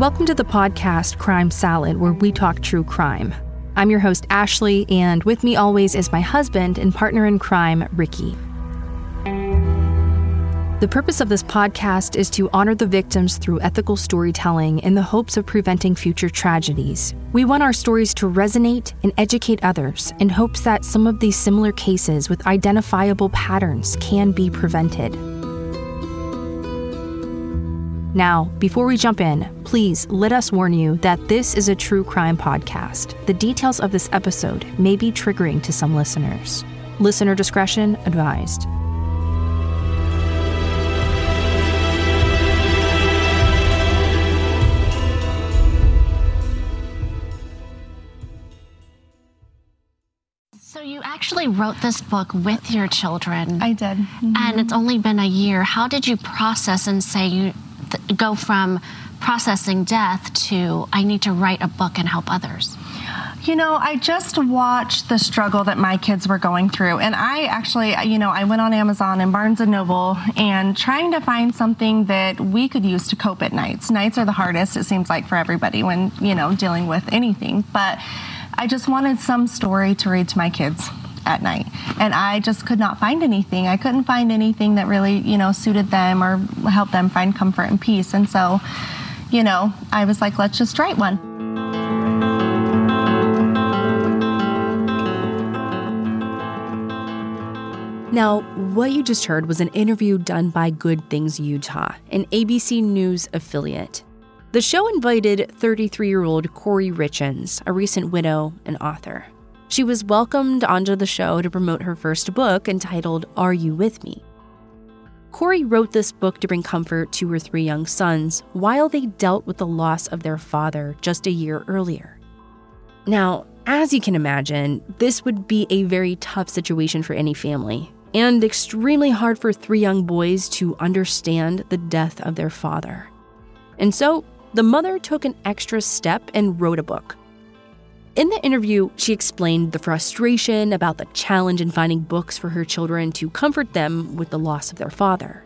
Welcome to the podcast Crime Salad, where we talk true crime. I'm your host, Ashley, and with me always is my husband and partner in crime, Ricky. The purpose of this podcast is to honor the victims through ethical storytelling in the hopes of preventing future tragedies. We want our stories to resonate and educate others in hopes that some of these similar cases with identifiable patterns can be prevented. Now, before we jump in, please let us warn you that this is a true crime podcast. The details of this episode may be triggering to some listeners. Listener discretion advised. So you actually wrote this book with your children. I did. Mm-hmm. And it's only been a year. How did you process and say you th- go from processing death to I need to write a book and help others? You know, I just watched the struggle that my kids were going through. And I actually, you know, I went on Amazon and Barnes and Noble and trying to find something that we could use to cope at nights. Nights are the hardest, it seems like, for everybody when, you know, dealing with anything. But I just wanted some story to read to my kids at night. And I just could not find anything. I couldn't find anything that really, you know, suited them or helped them find comfort and peace. And so, you know, I was like, let's just write one. Now, what you just heard was an interview done by Good Things Utah, an ABC News affiliate. The show invited 33 year old Kouri Richins, a recent widow and author. She was welcomed onto the show to promote her first book entitled Are You With Me? Kouri wrote this book to bring comfort to her three young sons while they dealt with the loss of their father just a year earlier. Now, as you can imagine, this would be a very tough situation for any family, and extremely hard for three young boys to understand the death of their father. And so, the mother took an extra step and wrote a book. In the interview, she explained the frustration about the challenge in finding books for her children to comfort them with the loss of their father.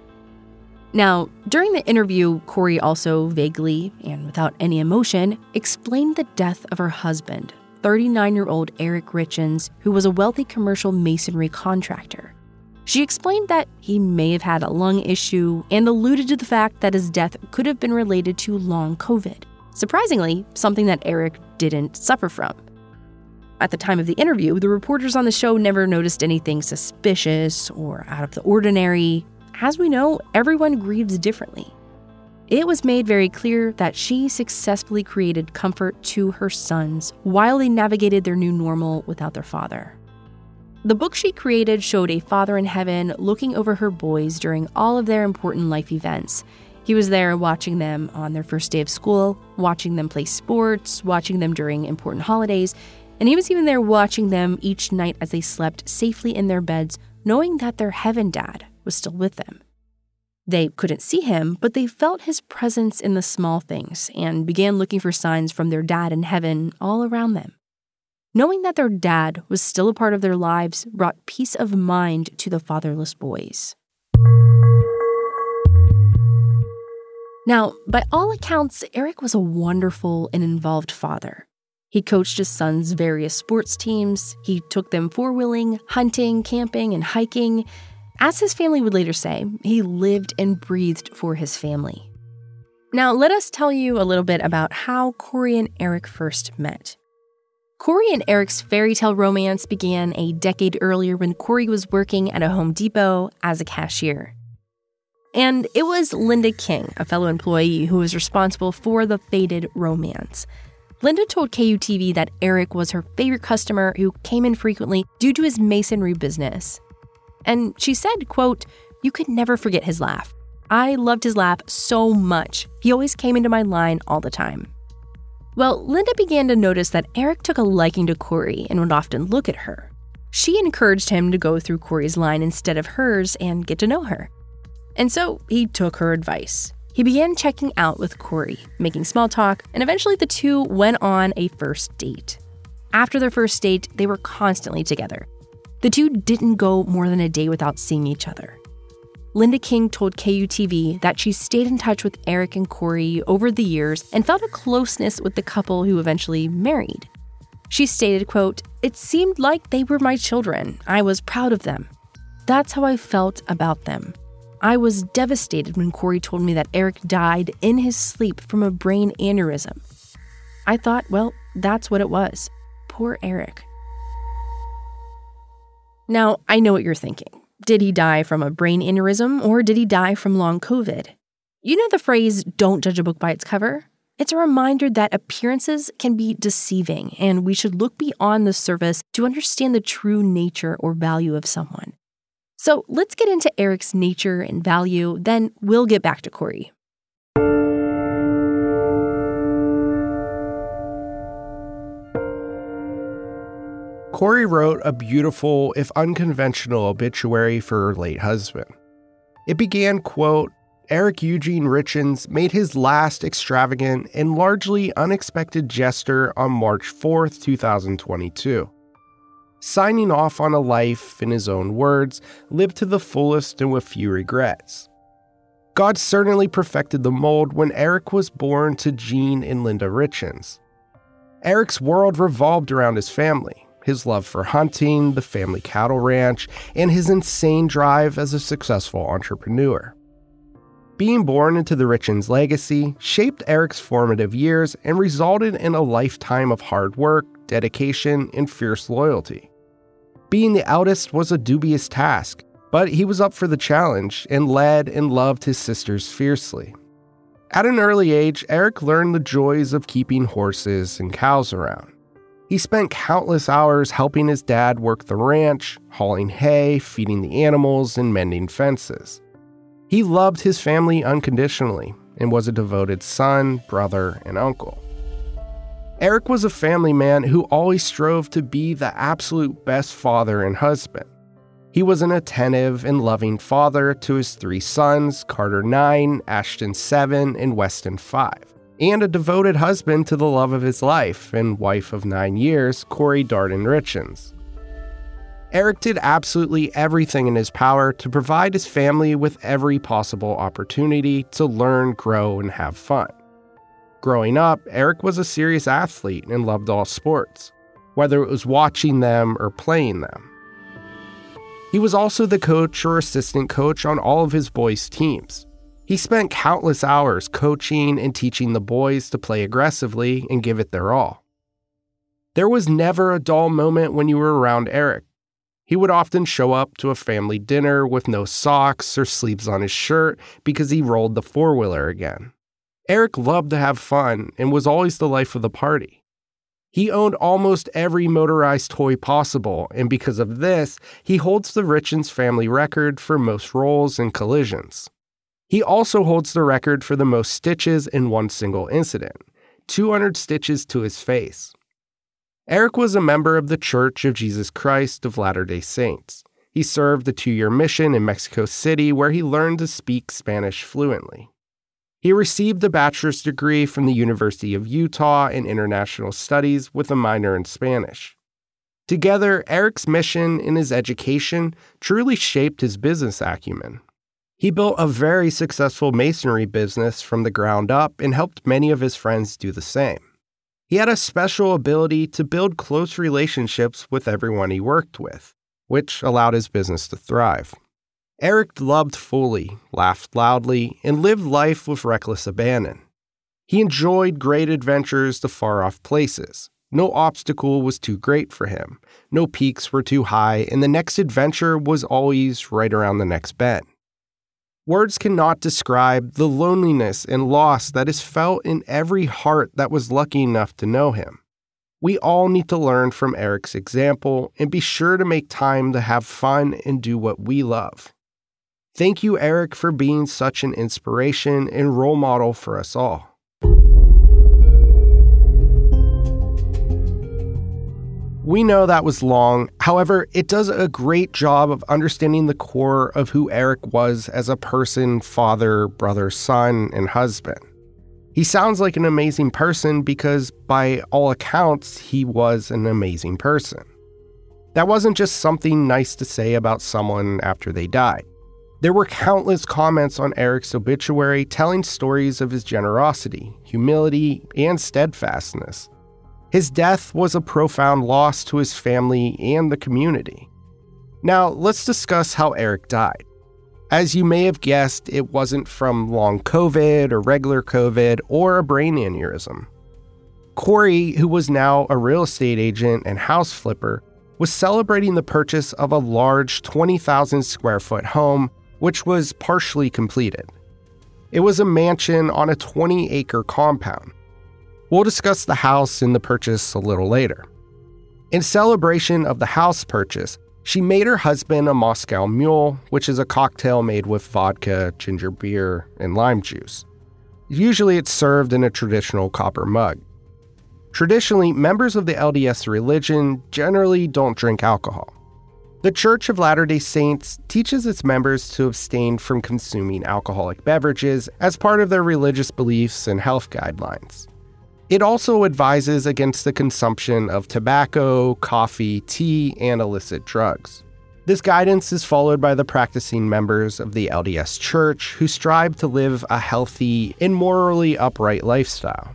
Now, during the interview, Kouri also vaguely, and without any emotion, explained the death of her husband, 39 year old Eric Richins, who was a wealthy commercial masonry contractor. She explained that he may have had a lung issue and alluded to the fact that his death could have been related to long COVID. Surprisingly, something that Eric didn't suffer from. At the time of the interview, the reporters on the show never noticed anything suspicious or out of the ordinary. As we know, everyone grieves differently. It was made very clear that she successfully created comfort to her sons while they navigated their new normal without their father. The book she created showed a father in heaven looking over her boys during all of their important life events. He was there watching them on their first day of school, watching them play sports, watching them during important holidays, and he was even there watching them each night as they slept safely in their beds, knowing that their heaven dad was still with them. They couldn't see him, but they felt his presence in the small things and began looking for signs from their dad in heaven all around them. Knowing that their dad was still a part of their lives brought peace of mind to the fatherless boys. Now, by all accounts, Eric was a wonderful and involved father. He coached his son's various sports teams, he took them four wheeling, hunting, camping, and hiking. As his family would later say, he lived and breathed for his family. Now, let us tell you a little bit about how Kouri and Eric first met. Kouri and Eric's fairy tale romance began a decade earlier when Kouri was working at a Home Depot as a cashier. And it was Linda King, a fellow employee, who was responsible for the faded romance. Linda told KUTV that Eric was her favorite customer who came in frequently due to his masonry business. And she said, quote, You could never forget his laugh. I loved his laugh so much. He always came into my line all the time. Well, Linda began to notice that Eric took a liking to Kouri and would often look at her. She encouraged him to go through Kouri's line instead of hers and get to know her. And so he took her advice. He began checking out with Kouri, making small talk, and eventually the two went on a first date. After their first date, they were constantly together. The two didn't go more than a day without seeing each other. Linda King told KUTV that she stayed in touch with Eric and Kouri over the years and felt a closeness with the couple who eventually married. She stated, quote, It seemed like they were my children. I was proud of them. That's how I felt about them. I was devastated when Kouri told me that Eric died in his sleep from a brain aneurysm. I thought, well, that's what it was. Poor Eric. Now, I know what you're thinking. Did he die from a brain aneurysm or did he die from long COVID? You know the phrase, don't judge a book by its cover? It's a reminder that appearances can be deceiving, and we should look beyond the surface to understand the true nature or value of someone. So let's get into Eric's nature and value, then we'll get back to Kouri. Kouri wrote a beautiful, if unconventional, obituary for her late husband. It began, quote, Eric Eugene Richins made his last extravagant and largely unexpected gesture on March 4, 2022. Signing off on a life, in his own words, lived to the fullest and with few regrets. God certainly perfected the mold when Eric was born to Jean and Linda Richins. Eric's world revolved around his family, his love for hunting, the family cattle ranch, and his insane drive as a successful entrepreneur. Being born into the Richins legacy shaped Eric's formative years and resulted in a lifetime of hard work, dedication, and fierce loyalty. Being the eldest was a dubious task, but he was up for the challenge and led and loved his sisters fiercely. At an early age, Eric learned the joys of keeping horses and cows around. He spent countless hours helping his dad work the ranch, hauling hay, feeding the animals, and mending fences. He loved his family unconditionally and was a devoted son, brother, and uncle. Eric was a family man who always strove to be the absolute best father and husband. He was an attentive and loving father to his three sons, Carter 9, Ashton 7, and Weston 5, and a devoted husband to the love of his life and wife of nine years, Kouri Darden Richins. Eric did absolutely everything in his power to provide his family with every possible opportunity to learn, grow, and have fun. Growing up, Eric was a serious athlete and loved all sports, whether it was watching them or playing them. He was also the coach or assistant coach on all of his boys' teams. He spent countless hours coaching and teaching the boys to play aggressively and give it their all. There was never a dull moment when you were around Eric. He would often show up to a family dinner with no socks or sleeves on his shirt because he rolled the four wheeler again. Eric loved to have fun and was always the life of the party. He owned almost every motorized toy possible, and because of this, he holds the Richins family record for most rolls and collisions. He also holds the record for the most stitches in one single incident 200 stitches to his face. Eric was a member of the Church of Jesus Christ of Latter day Saints. He served a two year mission in Mexico City where he learned to speak Spanish fluently. He received a bachelor's degree from the University of Utah in International Studies with a minor in Spanish. Together, Eric's mission and his education truly shaped his business acumen. He built a very successful masonry business from the ground up and helped many of his friends do the same. He had a special ability to build close relationships with everyone he worked with, which allowed his business to thrive. Eric loved fully, laughed loudly, and lived life with reckless abandon. He enjoyed great adventures to far off places. No obstacle was too great for him, no peaks were too high, and the next adventure was always right around the next bend. Words cannot describe the loneliness and loss that is felt in every heart that was lucky enough to know him. We all need to learn from Eric's example and be sure to make time to have fun and do what we love. Thank you, Eric, for being such an inspiration and role model for us all. We know that was long. However, it does a great job of understanding the core of who Eric was as a person, father, brother, son, and husband. He sounds like an amazing person because, by all accounts, he was an amazing person. That wasn't just something nice to say about someone after they died. There were countless comments on Eric's obituary telling stories of his generosity, humility, and steadfastness. His death was a profound loss to his family and the community. Now, let's discuss how Eric died. As you may have guessed, it wasn't from long COVID or regular COVID or a brain aneurysm. Kouri, who was now a real estate agent and house flipper, was celebrating the purchase of a large 20,000 square foot home which was partially completed. It was a mansion on a 20 acre compound. We'll discuss the house and the purchase a little later. In celebration of the house purchase, she made her husband a Moscow Mule, which is a cocktail made with vodka, ginger beer, and lime juice. Usually it's served in a traditional copper mug. Traditionally, members of the LDS religion generally don't drink alcohol. The Church of Latter day Saints teaches its members to abstain from consuming alcoholic beverages as part of their religious beliefs and health guidelines. It also advises against the consumption of tobacco, coffee, tea, and illicit drugs. This guidance is followed by the practicing members of the LDS Church who strive to live a healthy and morally upright lifestyle.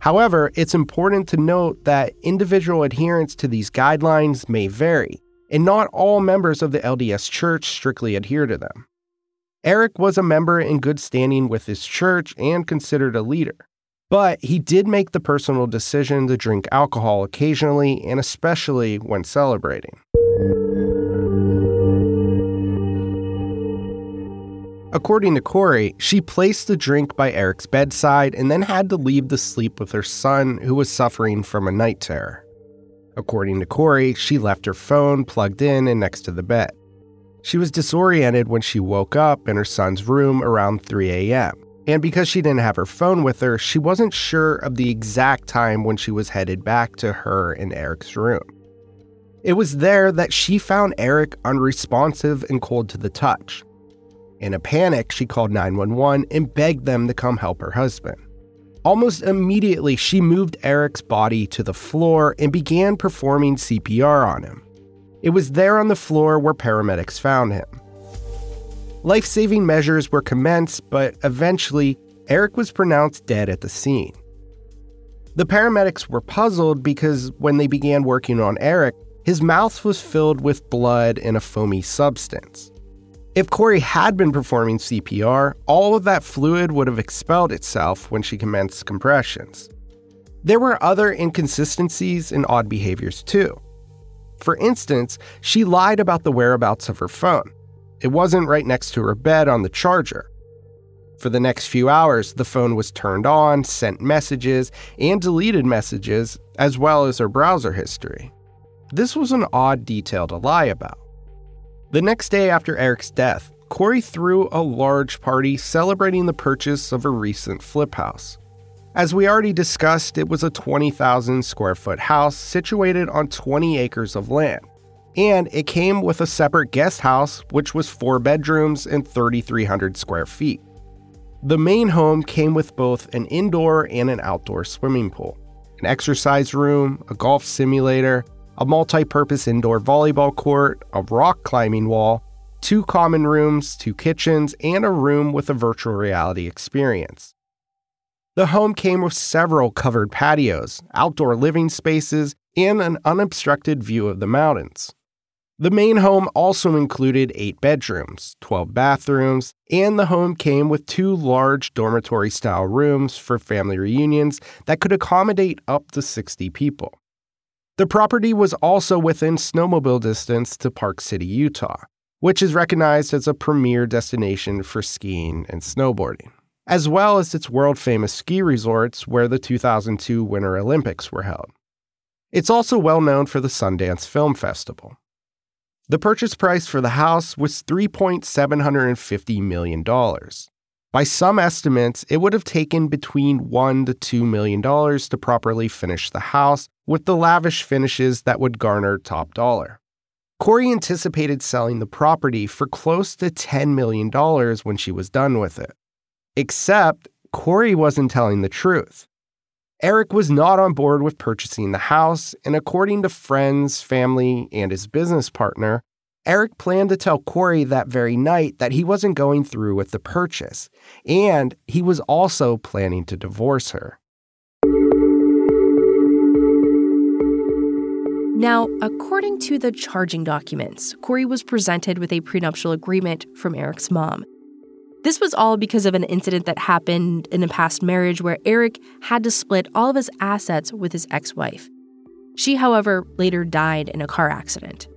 However, it's important to note that individual adherence to these guidelines may vary, and not all members of the LDS Church strictly adhere to them. Eric was a member in good standing with his church and considered a leader, but he did make the personal decision to drink alcohol occasionally and especially when celebrating. According to Kouri, she placed the drink by Eric's bedside and then had to leave to sleep with her son, who was suffering from a night terror. According to Kouri, she left her phone plugged in and next to the bed. She was disoriented when she woke up in her son's room around 3 a.m. And because she didn't have her phone with her, she wasn't sure of the exact time when she was headed back to her and Eric's room. It was there that she found Eric unresponsive and cold to the touch. In a panic, she called 911 and begged them to come help her husband. Almost immediately, she moved Eric's body to the floor and began performing CPR on him. It was there on the floor where paramedics found him. Life saving measures were commenced, but eventually, Eric was pronounced dead at the scene. The paramedics were puzzled because when they began working on Eric, his mouth was filled with blood and a foamy substance. If Kouri had been performing CPR, all of that fluid would have expelled itself when she commenced compressions. There were other inconsistencies and odd behaviors too. For instance, she lied about the whereabouts of her phone. It wasn't right next to her bed on the charger. For the next few hours, the phone was turned on, sent messages, and deleted messages, as well as her browser history. This was an odd detail to lie about. The next day after Eric's death, Kouri threw a large party celebrating the purchase of a recent flip house. As we already discussed, it was a 20,000 square foot house situated on 20 acres of land. And it came with a separate guest house, which was four bedrooms and 3,300 square feet. The main home came with both an indoor and an outdoor swimming pool, an exercise room, a golf simulator, a multi purpose indoor volleyball court, a rock climbing wall, two common rooms, two kitchens, and a room with a virtual reality experience. The home came with several covered patios, outdoor living spaces, and an unobstructed view of the mountains. The main home also included eight bedrooms, 12 bathrooms, and the home came with two large dormitory style rooms for family reunions that could accommodate up to 60 people. The property was also within snowmobile distance to Park City, Utah, which is recognized as a premier destination for skiing and snowboarding, as well as its world famous ski resorts where the 2002 Winter Olympics were held. It's also well known for the Sundance Film Festival. The purchase price for the house was $3.750 million. By some estimates, it would have taken between one to two million dollars to properly finish the house with the lavish finishes that would garner top dollar. Kouri anticipated selling the property for close to $10 million when she was done with it. Except, Kouri wasn't telling the truth. Eric was not on board with purchasing the house, and according to friends, family, and his business partner, Eric planned to tell Kouri that very night that he wasn't going through with the purchase, and he was also planning to divorce her. Now, according to the charging documents, Kouri was presented with a prenuptial agreement from Eric's mom. This was all because of an incident that happened in a past marriage where Eric had to split all of his assets with his ex wife. She, however, later died in a car accident.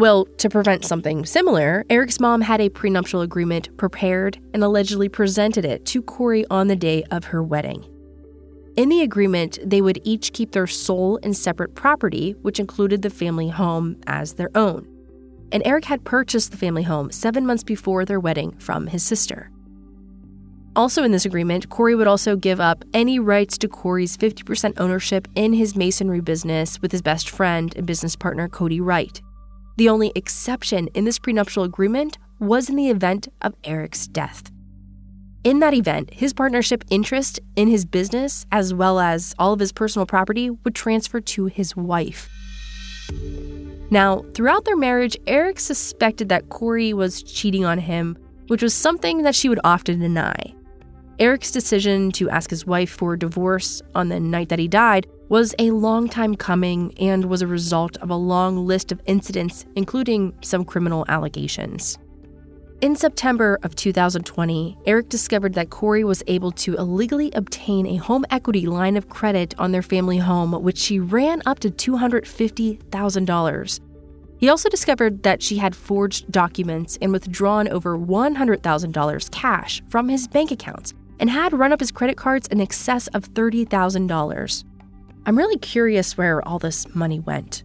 Well, to prevent something similar, Eric's mom had a prenuptial agreement prepared and allegedly presented it to Kouri on the day of her wedding. In the agreement, they would each keep their sole and separate property, which included the family home, as their own. And Eric had purchased the family home seven months before their wedding from his sister. Also, in this agreement, Kouri would also give up any rights to Kouri's 50% ownership in his masonry business with his best friend and business partner, Cody Wright. The only exception in this prenuptial agreement was in the event of Eric's death. In that event, his partnership interest in his business, as well as all of his personal property, would transfer to his wife. Now, throughout their marriage, Eric suspected that Kouri was cheating on him, which was something that she would often deny. Eric's decision to ask his wife for a divorce on the night that he died was a long time coming and was a result of a long list of incidents, including some criminal allegations. In September of 2020, Eric discovered that Kouri was able to illegally obtain a home equity line of credit on their family home, which she ran up to $250,000. He also discovered that she had forged documents and withdrawn over $100,000 cash from his bank accounts, and had run up his credit cards in excess of $30,000. I'm really curious where all this money went.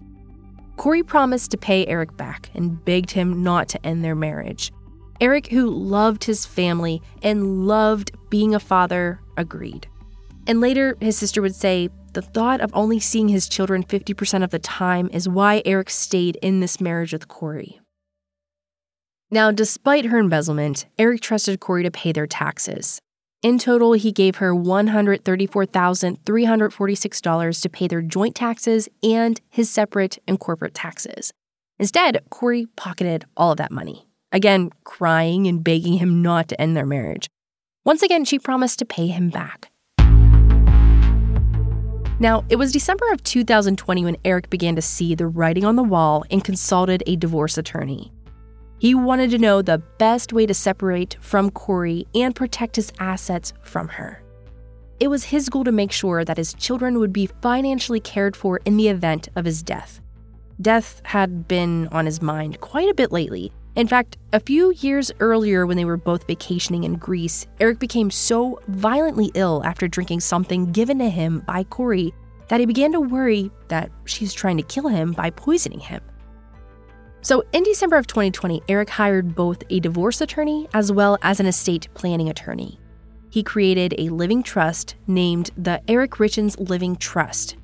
Kouri promised to pay Eric back and begged him not to end their marriage. Eric, who loved his family and loved being a father, agreed. And later, his sister would say, the thought of only seeing his children 50% of the time is why Eric stayed in this marriage with Kouri. Now, despite her embezzlement, Eric trusted Kouri to pay their taxes. In total, he gave her $134,346 to pay their joint taxes and his separate and corporate taxes. Instead, Kouri pocketed all of that money, again, crying and begging him not to end their marriage. Once again, she promised to pay him back. Now, it was December of 2020 when Eric began to see the writing on the wall and consulted a divorce attorney. He wanted to know the best way to separate from Kouri and protect his assets from her. It was his goal to make sure that his children would be financially cared for in the event of his death. Death had been on his mind quite a bit lately. In fact, a few years earlier, when they were both vacationing in Greece, Eric became so violently ill after drinking something given to him by Kouri that he began to worry that she's trying to kill him by poisoning him. So, in December of 2020, Eric hired both a divorce attorney as well as an estate planning attorney. He created a living trust named the Eric Richins Living Trust.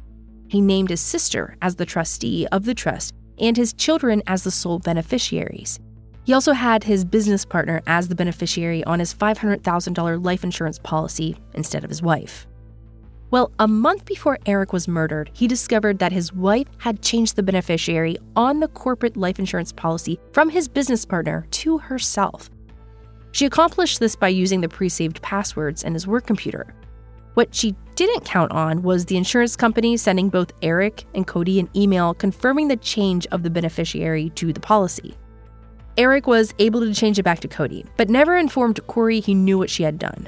He named his sister as the trustee of the trust and his children as the sole beneficiaries. He also had his business partner as the beneficiary on his $500,000 life insurance policy instead of his wife. Well, a month before Eric was murdered, he discovered that his wife had changed the beneficiary on the corporate life insurance policy from his business partner to herself. She accomplished this by using the pre saved passwords in his work computer. What she didn't count on was the insurance company sending both Eric and Cody an email confirming the change of the beneficiary to the policy. Eric was able to change it back to Cody, but never informed Kouri he knew what she had done.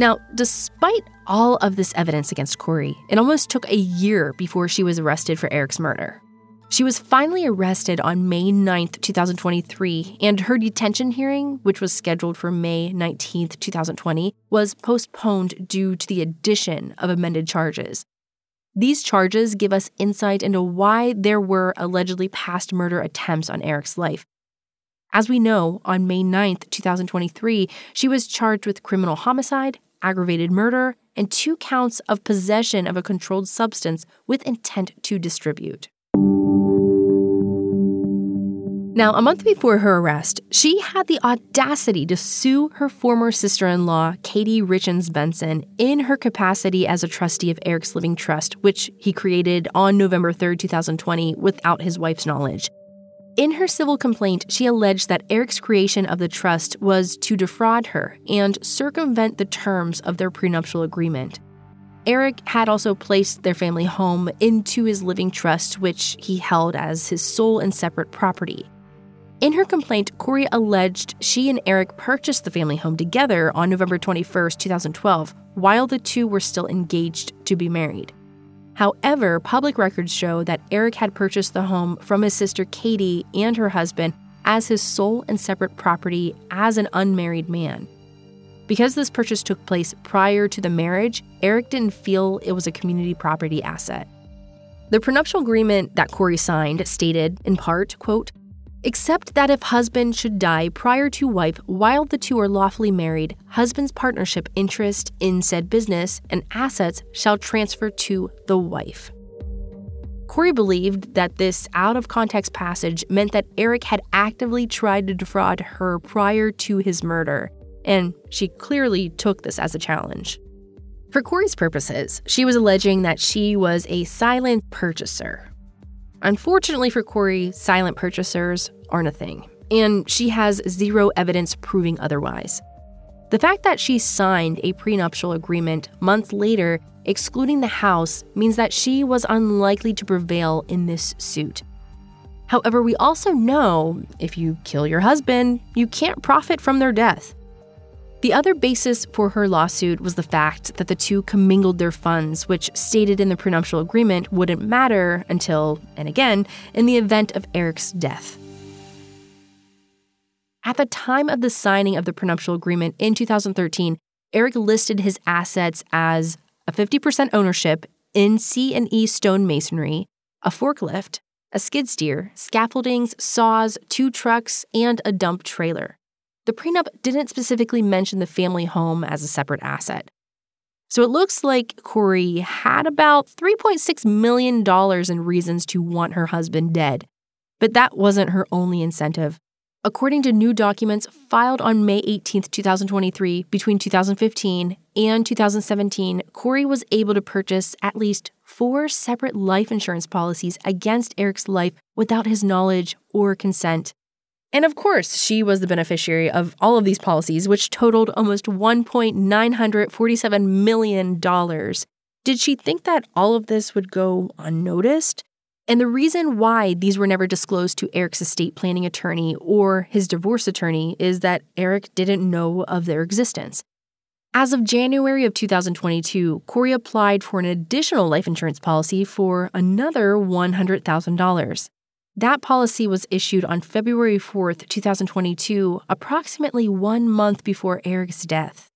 Now, despite all of this evidence against Kouri, it almost took a year before she was arrested for Eric's murder. She was finally arrested on May 9th, 2023, and her detention hearing, which was scheduled for May 19th, 2020, was postponed due to the addition of amended charges. These charges give us insight into why there were allegedly past murder attempts on Eric's life. As we know, on May 9th, 2023, she was charged with criminal homicide, aggravated murder, and two counts of possession of a controlled substance with intent to distribute. Now, a month before her arrest, she had the audacity to sue her former sister in law, Katie Richins Benson, in her capacity as a trustee of Eric's Living Trust, which he created on November 3, 2020, without his wife's knowledge. In her civil complaint, she alleged that Eric's creation of the trust was to defraud her and circumvent the terms of their prenuptial agreement. Eric had also placed their family home into his living trust, which he held as his sole and separate property. In her complaint, Kouri alleged she and Eric purchased the family home together on November 21, 2012, while the two were still engaged to be married. However, public records show that Eric had purchased the home from his sister Katie and her husband as his sole and separate property as an unmarried man. Because this purchase took place prior to the marriage, Eric didn't feel it was a community property asset. The prenuptial agreement that Kouri signed stated, in part, quote, except that if husband should die prior to wife while the two are lawfully married, husband's partnership interest in said business and assets shall transfer to the wife. Kouri believed that this out of context passage meant that Eric had actively tried to defraud her prior to his murder, and she clearly took this as a challenge. For Kouri's purposes, she was alleging that she was a silent purchaser, Unfortunately for Kouri, silent purchasers aren't a thing, and she has zero evidence proving otherwise. The fact that she signed a prenuptial agreement months later, excluding the house, means that she was unlikely to prevail in this suit. However, we also know if you kill your husband, you can't profit from their death. The other basis for her lawsuit was the fact that the two commingled their funds, which stated in the prenuptial agreement wouldn't matter until, and again, in the event of Eric's death. At the time of the signing of the prenuptial agreement in 2013, Eric listed his assets as a 50% ownership in C&E stone masonry, a forklift, a skid steer, scaffoldings, saws, two trucks, and a dump trailer. The prenup didn't specifically mention the family home as a separate asset. So it looks like Kouri had about $3.6 million in reasons to want her husband dead. But that wasn't her only incentive. According to new documents filed on May 18, 2023, between 2015 and 2017, Kouri was able to purchase at least four separate life insurance policies against Eric's life without his knowledge or consent. And of course, she was the beneficiary of all of these policies, which totaled almost $1.947 million. Did she think that all of this would go unnoticed? And the reason why these were never disclosed to Eric's estate planning attorney or his divorce attorney is that Eric didn't know of their existence. As of January of 2022, Kouri applied for an additional life insurance policy for another $100,000. That policy was issued on February 4th, 2022, approximately one month before Eric's death.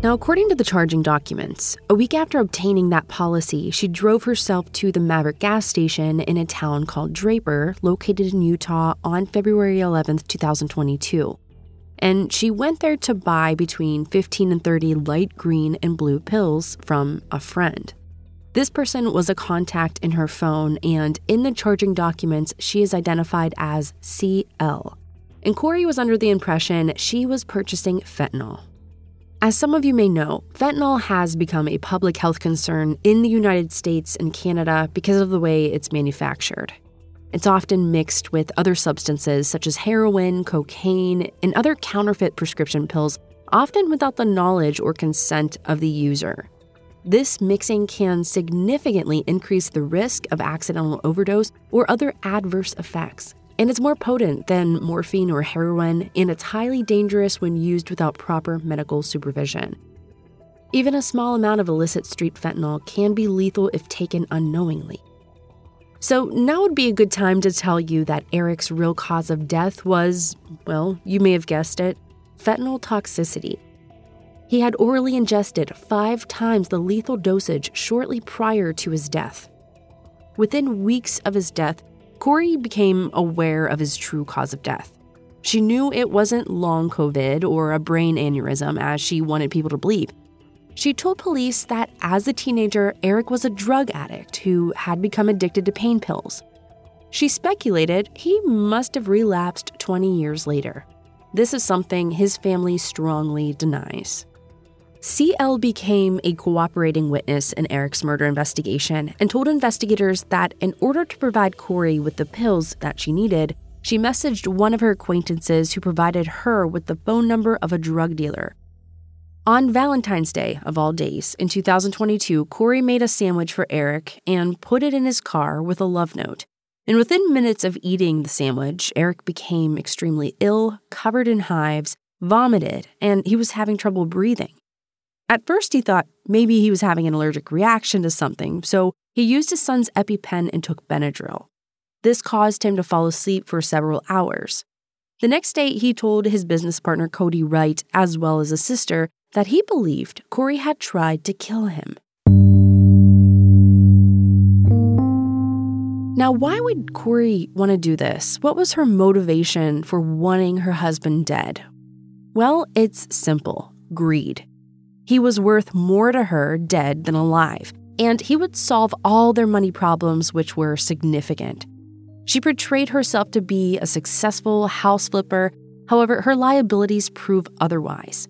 Now, according to the charging documents, a week after obtaining that policy, she drove herself to the Maverick gas station in a town called Draper, located in Utah, on February 11th, 2022. And she went there to buy between 15 and 30 light green and blue pills from a friend. This person was a contact in her phone, and in the charging documents, she is identified as CL. And Kouri was under the impression she was purchasing fentanyl. As some of you may know, fentanyl has become a public health concern in the United States and Canada because of the way it's manufactured. It's often mixed with other substances such as heroin, cocaine, and other counterfeit prescription pills, often without the knowledge or consent of the user. This mixing can significantly increase the risk of accidental overdose or other adverse effects. And it's more potent than morphine or heroin, and it's highly dangerous when used without proper medical supervision. Even a small amount of illicit street fentanyl can be lethal if taken unknowingly. So, now would be a good time to tell you that Eric's real cause of death was, well, you may have guessed it, fentanyl toxicity. He had orally ingested five times the lethal dosage shortly prior to his death. Within weeks of his death, Kouri became aware of his true cause of death. She knew it wasn't long COVID or a brain aneurysm, as she wanted people to believe. She told police that as a teenager, Eric was a drug addict who had become addicted to pain pills. She speculated he must have relapsed 20 years later. This is something his family strongly denies. CL became a cooperating witness in Eric's murder investigation and told investigators that in order to provide Kouri with the pills that she needed, she messaged one of her acquaintances who provided her with the phone number of a drug dealer. On Valentine's Day, of all days, in 2022, Kouri made a sandwich for Eric and put it in his car with a love note. And within minutes of eating the sandwich, Eric became extremely ill, covered in hives, vomited, and he was having trouble breathing. At first, he thought maybe he was having an allergic reaction to something, so he used his son's EpiPen and took Benadryl. This caused him to fall asleep for several hours. The next day, he told his business partner Cody Wright, as well as a sister, that he believed Kouri had tried to kill him. Now, why would Kouri want to do this? What was her motivation for wanting her husband dead? Well, it's simple greed. He was worth more to her dead than alive, and he would solve all their money problems, which were significant. She portrayed herself to be a successful house flipper, however, her liabilities prove otherwise.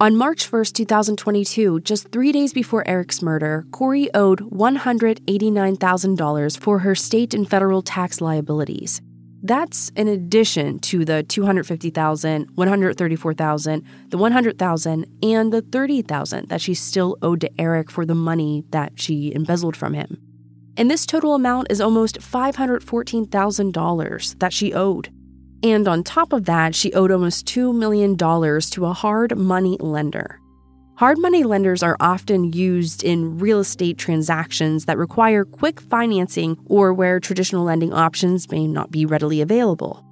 On March 1, 2022, just three days before Eric's murder, Kouri owed $189,000 for her state and federal tax liabilities. That's in addition to the 250,000, 134,000, the 100,000, and the 30,000 that she still owed to Eric for the money that she embezzled from him. And this total amount is almost $514,000 that she owed. And on top of that, she owed almost $2 million to a hard money lender. Hard money lenders are often used in real estate transactions that require quick financing or where traditional lending options may not be readily available.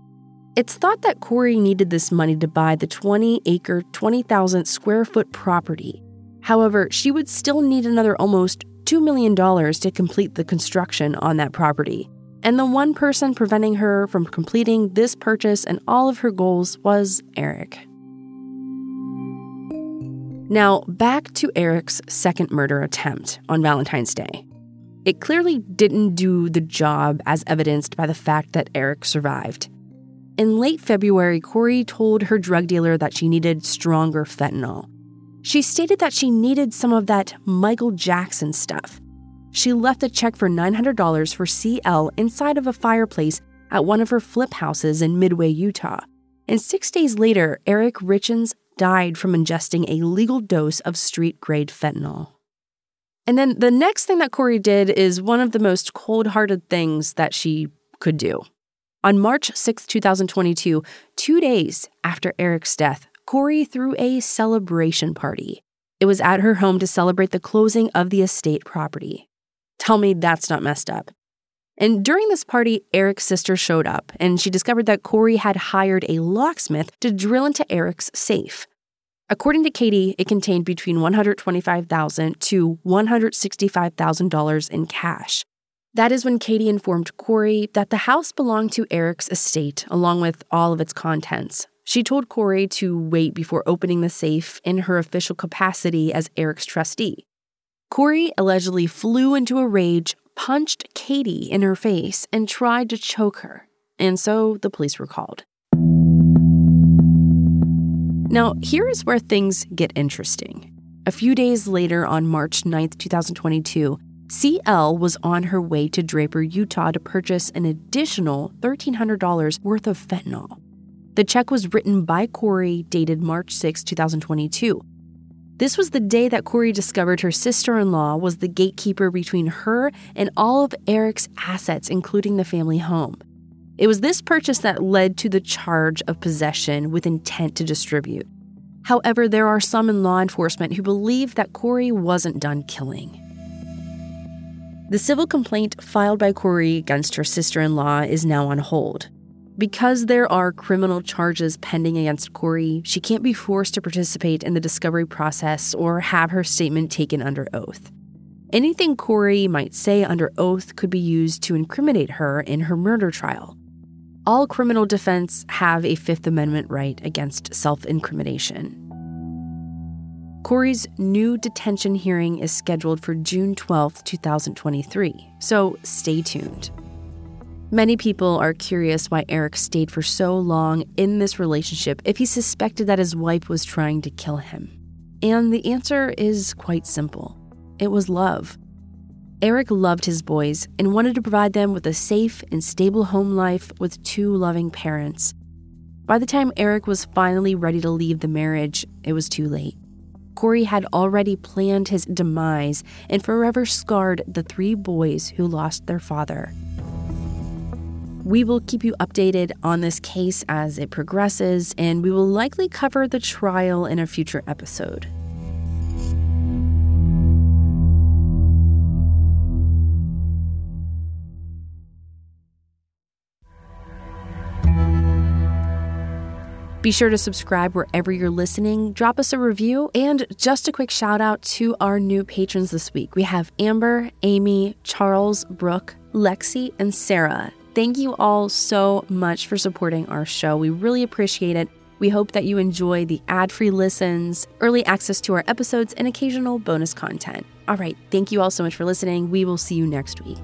It's thought that Kouri needed this money to buy the 20 acre, 20,000 square foot property. However, she would still need another almost $2 million to complete the construction on that property. And the one person preventing her from completing this purchase and all of her goals was Eric. Now, back to Eric's second murder attempt on Valentine's Day. It clearly didn't do the job as evidenced by the fact that Eric survived. In late February, Kouri told her drug dealer that she needed stronger fentanyl. She stated that she needed some of that Michael Jackson stuff. She left a check for $900 for CL inside of a fireplace at one of her flip houses in Midway, Utah. And six days later, Eric Richins died from ingesting a legal dose of street grade fentanyl. And then the next thing that Kouri did is one of the most cold hearted things that she could do. On March 6, 2022, two days after Eric's death, Kouri threw a celebration party. It was at her home to celebrate the closing of the estate property. Tell me that's not messed up. And during this party, Eric's sister showed up and she discovered that Kouri had hired a locksmith to drill into Eric's safe. According to Katie, it contained between 125,000 to $165,000 in cash. That is when Katie informed Kouri that the house belonged to Eric's estate along with all of its contents. She told Kouri to wait before opening the safe in her official capacity as Eric's trustee. Kouri allegedly flew into a rage, punched Katie in her face, and tried to choke her, and so the police were called. Now, here is where things get interesting. A few days later, on March 9, 2022, CL was on her way to Draper, Utah to purchase an additional $1,300 worth of fentanyl. The check was written by Kouri, dated March 6, 2022. This was the day that Kouri discovered her sister in law was the gatekeeper between her and all of Eric's assets, including the family home. It was this purchase that led to the charge of possession with intent to distribute. However, there are some in law enforcement who believe that Kouri wasn't done killing. The civil complaint filed by Kouri against her sister in law is now on hold. Because there are criminal charges pending against Kouri, she can't be forced to participate in the discovery process or have her statement taken under oath. Anything Kouri might say under oath could be used to incriminate her in her murder trial. All criminal defense have a Fifth Amendment right against self incrimination. Kouri's new detention hearing is scheduled for June 12, 2023, so stay tuned. Many people are curious why Eric stayed for so long in this relationship if he suspected that his wife was trying to kill him. And the answer is quite simple it was love. Eric loved his boys and wanted to provide them with a safe and stable home life with two loving parents. By the time Eric was finally ready to leave the marriage, it was too late. Kouri had already planned his demise and forever scarred the three boys who lost their father. We will keep you updated on this case as it progresses, and we will likely cover the trial in a future episode. Be sure to subscribe wherever you're listening, drop us a review, and just a quick shout out to our new patrons this week. We have Amber, Amy, Charles, Brooke, Lexi, and Sarah. Thank you all so much for supporting our show. We really appreciate it. We hope that you enjoy the ad free listens, early access to our episodes, and occasional bonus content. All right, thank you all so much for listening. We will see you next week.